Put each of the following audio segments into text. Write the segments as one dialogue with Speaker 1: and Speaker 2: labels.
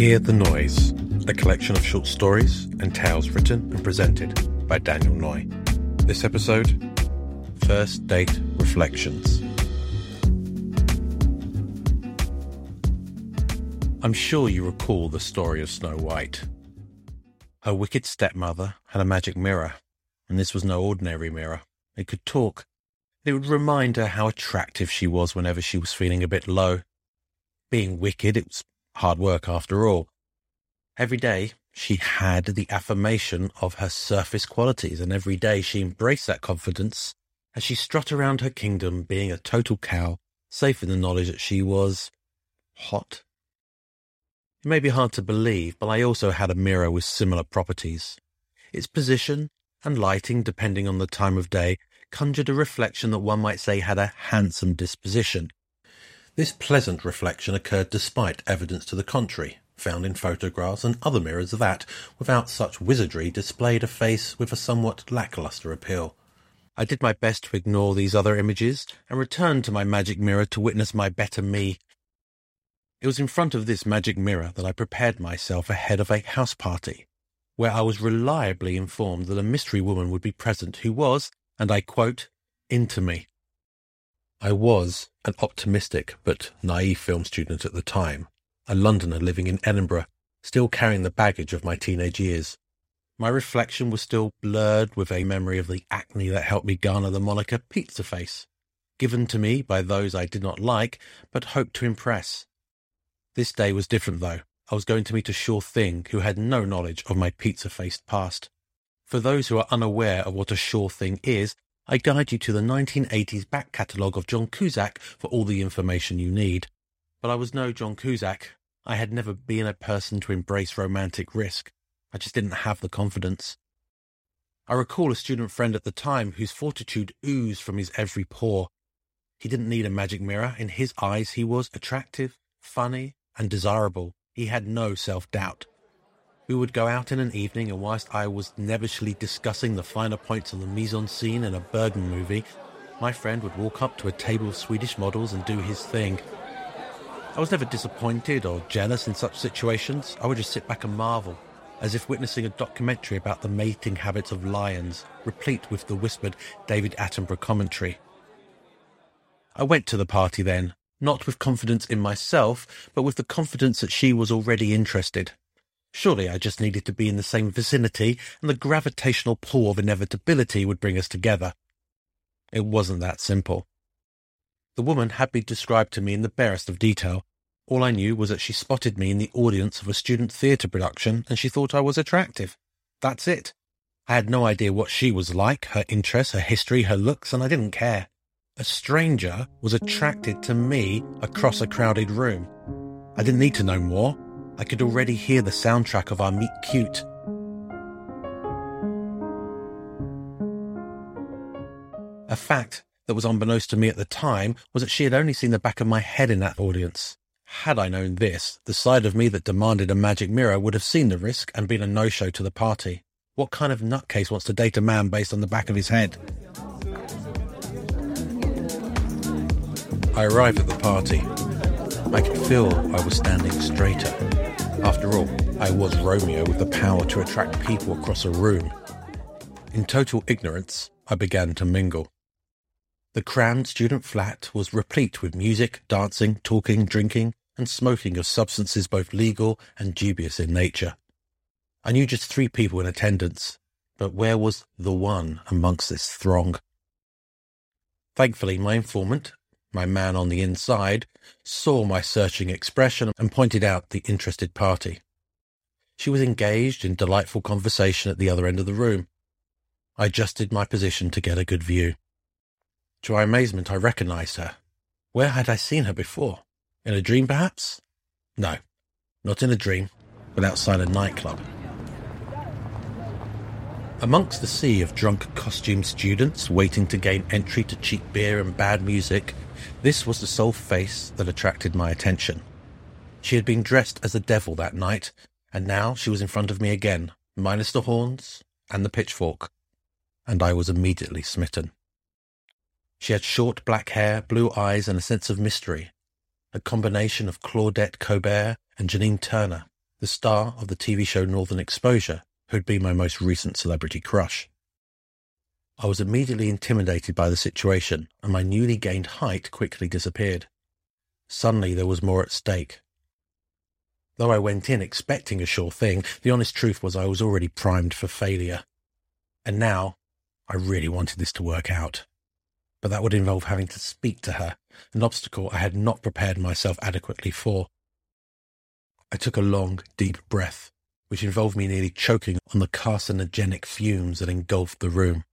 Speaker 1: Hear the Noise, a collection of short stories and tales written and presented by Daniel Noy. This episode, First Date Reflections. I'm sure you recall the story of Snow White. Her wicked stepmother had a magic mirror, and this was no ordinary mirror. It could talk. It would remind her how attractive she was whenever she was feeling a bit low. Being wicked, it was hard work after all. Every day she had the affirmation of her surface qualities, and every day she embraced that confidence as she strut around her kingdom being a total cow, safe in the knowledge that she was hot. It may be hard to believe, but I also had a mirror with similar properties. Its position and lighting, depending on the time of day, conjured a reflection that one might say had a handsome disposition. This pleasant reflection occurred despite evidence to the contrary, found in photographs and other mirrors that, without such wizardry, displayed a face with a somewhat lacklustre appeal. I did my best to ignore these other images and returned to my magic mirror to witness my better me. It was in front of this magic mirror that I prepared myself ahead of a house party, where I was reliably informed that a mystery woman would be present who was, and I quote, into me. I was an optimistic but naive film student at the time, a Londoner living in Edinburgh, still carrying the baggage of my teenage years. My reflection was still blurred with a memory of the acne that helped me garner the moniker Pizza Face, given to me by those I did not like but hoped to impress. This day was different, though. I was going to meet a sure thing who had no knowledge of my pizza-faced past. For those who are unaware of what a sure thing is, I guide you to the 1980s back catalogue of John Cusack for all the information you need. But I was no John Cusack. I had never been a person to embrace romantic risk. I just didn't have the confidence. I recall a student friend at the time whose fortitude oozed from his every pore. He didn't need a magic mirror. In his eyes, he was attractive, funny, and desirable. He had no self-doubt. We would go out in an evening, and whilst I was nebbishly discussing the finer points of the mise-en-scene in a Bergman movie, my friend would walk up to a table of Swedish models and do his thing. I was never disappointed or jealous in such situations. I would just sit back and marvel, as if witnessing a documentary about the mating habits of lions, replete with the whispered David Attenborough commentary. I went to the party then, not with confidence in myself, but with the confidence that she was already interested. Surely I just needed to be in the same vicinity, and the gravitational pull of inevitability would bring us together. It wasn't that simple. The woman had been described to me in the barest of detail. All I knew was that she spotted me in the audience of a student theatre production, and she thought I was attractive. That's it. I had no idea what she was like, her interests, her history, her looks, and I didn't care. A stranger was attracted to me across a crowded room. I didn't need to know more. I could already hear the soundtrack of our meet cute. A fact that was unbeknownst to me at the time was that she had only seen the back of my head in that audience. Had I known this, the side of me that demanded a magic mirror would have seen the risk and been a no-show to the party. What kind of nutcase wants to date a man based on the back of his head? I arrived at the party. I could feel I was standing straighter. After all, I was Romeo with the power to attract people across a room. In total ignorance, I began to mingle. The crammed student flat was replete with music, dancing, talking, drinking, and smoking of substances both legal and dubious in nature. I knew just three people in attendance, but where was the one amongst this throng? Thankfully, my informant, my man on the inside, saw my searching expression and pointed out the interested party. She was engaged in delightful conversation at the other end of the room. I adjusted my position to get a good view. To my amazement, I recognized her. Where had I seen her before? In a dream, perhaps? No, not in a dream, but outside a nightclub. Amongst the sea of drunk costumed students waiting to gain entry to cheap beer and bad music, this was the sole face that attracted my attention. She had been dressed as the devil that night, and now she was in front of me again, minus the horns and the pitchfork, and I was immediately smitten. She had short black hair, blue eyes, and a sense of mystery, a combination of Claudette Colbert and Janine Turner, the star of the TV show Northern Exposure, who'd been my most recent celebrity crush. I was immediately intimidated by the situation, and my newly gained height quickly disappeared. Suddenly there was more at stake. Though I went in expecting a sure thing, the honest truth was I was already primed for failure. And now I really wanted this to work out. But that would involve having to speak to her, an obstacle I had not prepared myself adequately for. I took a long, deep breath, which involved me nearly choking on the carcinogenic fumes that engulfed the room.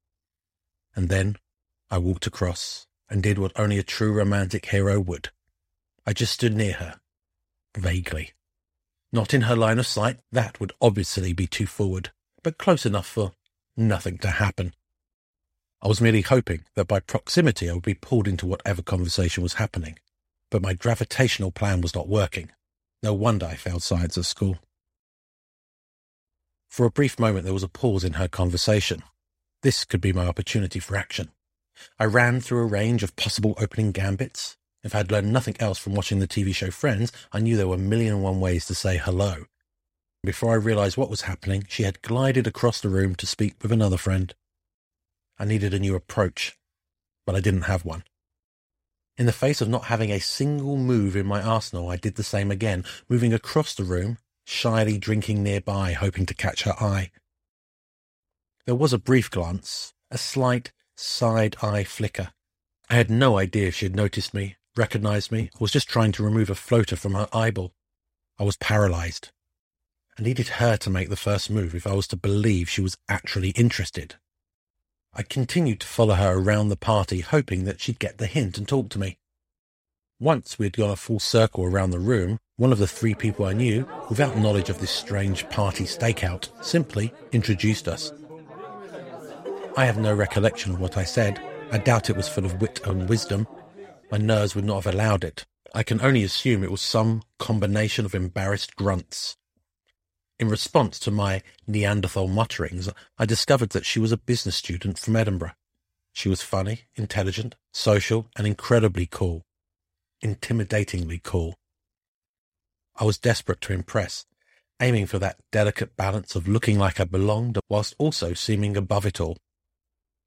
Speaker 1: And then I walked across and did what only a true romantic hero would. I just stood near her, vaguely. Not in her line of sight, that would obviously be too forward, but close enough for nothing to happen. I was merely hoping that by proximity I would be pulled into whatever conversation was happening, but my gravitational plan was not working. No wonder I failed science at school. For a brief moment there was a pause in her conversation. This could be my opportunity for action. I ran through a range of possible opening gambits, if I had learned nothing else from watching the TV show Friends, I knew there were a million and one ways to say hello. Before I realized what was happening, she had glided across the room to speak with another friend. I needed a new approach, but I didn't have one. In the face of not having a single move in my arsenal, I did the same again, moving across the room, shyly drinking nearby, hoping to catch her eye. There was a brief glance, a slight side eye flicker. I had no idea if she had noticed me, recognized me, or was just trying to remove a floater from her eyeball. I was paralyzed. I needed her to make the first move if I was to believe she was actually interested. I continued to follow her around the party, hoping that she'd get the hint and talk to me. Once we had gone a full circle around the room, one of the three people I knew, without knowledge of this strange party stakeout, simply introduced us. I have no recollection of what I said. I doubt it was full of wit and wisdom, my nerves would not have allowed it. I can only assume it was some combination of embarrassed grunts. In response to my Neanderthal mutterings, I discovered that she was a business student from Edinburgh. She was funny, intelligent, social, and incredibly cool. Intimidatingly cool. I was desperate to impress, aiming for that delicate balance of looking like I belonged whilst also seeming above it all.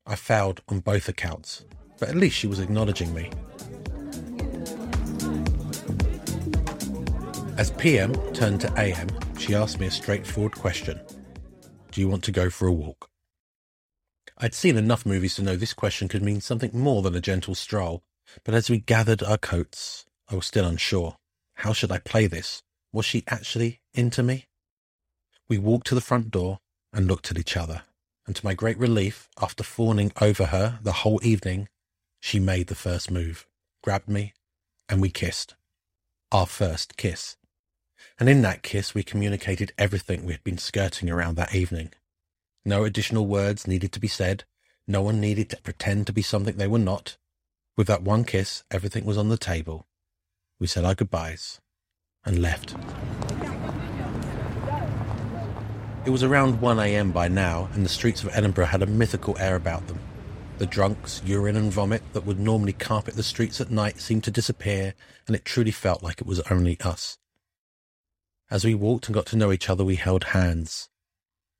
Speaker 1: I failed on both accounts, but at least she was acknowledging me. As PM turned to AM, she asked me a straightforward question. Do you want to go for a walk? I'd seen enough movies to know this question could mean something more than a gentle stroll, but as we gathered our coats, I was still unsure. How should I play this? Was she actually into me? We walked to the front door and looked at each other, and to my great relief, after fawning over her the whole evening, she made the first move, grabbed me, and we kissed. Our first kiss and in that kiss we communicated everything we had been skirting around that evening. No additional words needed to be said. No one needed to pretend to be something they were not. With that one kiss, everything was on the table. We said our goodbyes and left. It was around 1am by now, and the streets of Edinburgh had a mythical air about them. The drunks, urine, and vomit that would normally carpet the streets at night seemed to disappear, and it truly felt like it was only us. As we walked and got to know each other, we held hands.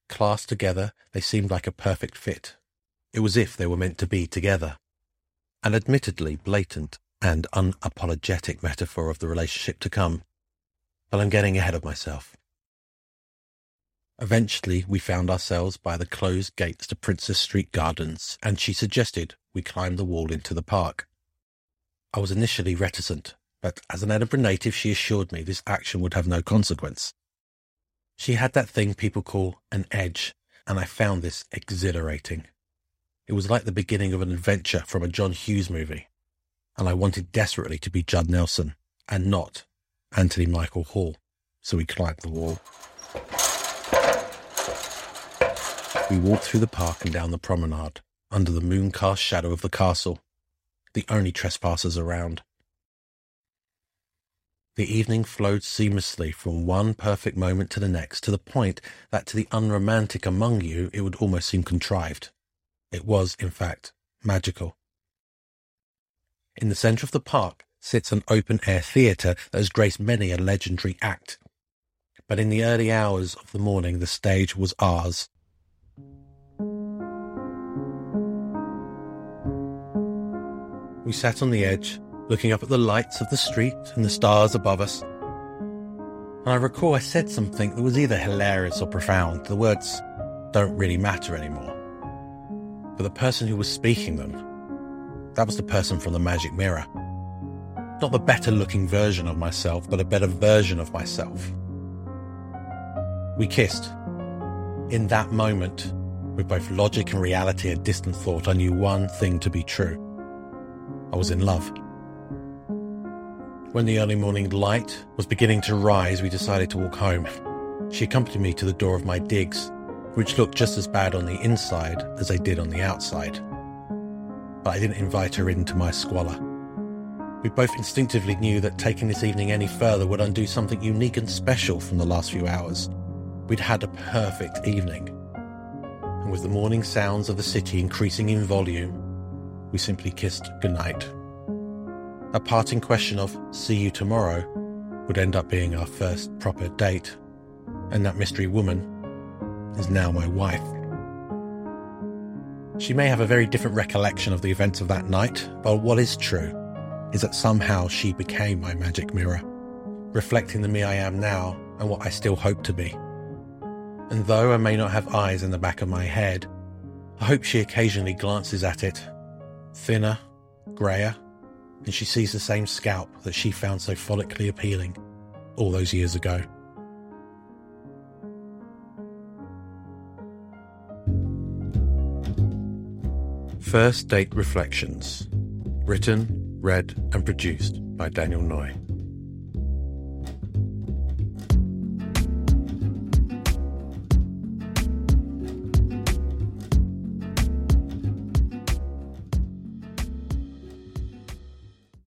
Speaker 1: Clasped together, they seemed like a perfect fit. It was if they were meant to be together. An admittedly blatant and unapologetic metaphor of the relationship to come. But I'm getting ahead of myself. Eventually, we found ourselves by the closed gates to Princes Street Gardens, and she suggested we climb the wall into the park. I was initially reticent, but as an Edinburgh native, she assured me this action would have no consequence. She had that thing people call an edge, and I found this exhilarating. It was like the beginning of an adventure from a John Hughes movie, and I wanted desperately to be Judd Nelson and not Anthony Michael Hall, so we climbed the wall. We walked through the park and down the promenade, under the moon-cast shadow of the castle, the only trespassers around. The evening flowed seamlessly from one perfect moment to the next to the point that to the unromantic among you it would almost seem contrived. It was, in fact, magical. In the centre of the park sits an open-air theatre that has graced many a legendary act. but in the early hours of the morning, the stage was ours. We sat on the edge, looking up at the lights of the street and the stars above us. And I recall I said something that was either hilarious or profound. The words don't really matter anymore. But the person who was speaking them, that was the person from the magic mirror. Not the better looking version of myself, but a better version of myself. We kissed. In that moment, with both logic and reality a distant thought, I knew one thing to be true. I was in love. When the early morning light was beginning to rise, we decided to walk home. She accompanied me to the door of my digs, which looked just as bad on the inside as they did on the outside. But I didn't invite her into my squalor. We both instinctively knew that taking this evening any further would undo something unique and special from the last few hours. We'd had a perfect evening. And with the morning sounds of the city increasing in volume, we simply kissed goodnight. A parting question of see you tomorrow would end up being our first proper date, and that mystery woman is now my wife. She may have a very different recollection of the events of that night, but what is true is that somehow she became my magic mirror, reflecting the me I am now and what I still hope to be. And though I may not have eyes in the back of my head, I hope she occasionally glances at it thinner, greyer, and she sees the same scalp that she found so follically appealing all those years ago. First Date Reflections. Written, read, and produced by Daniel Noy.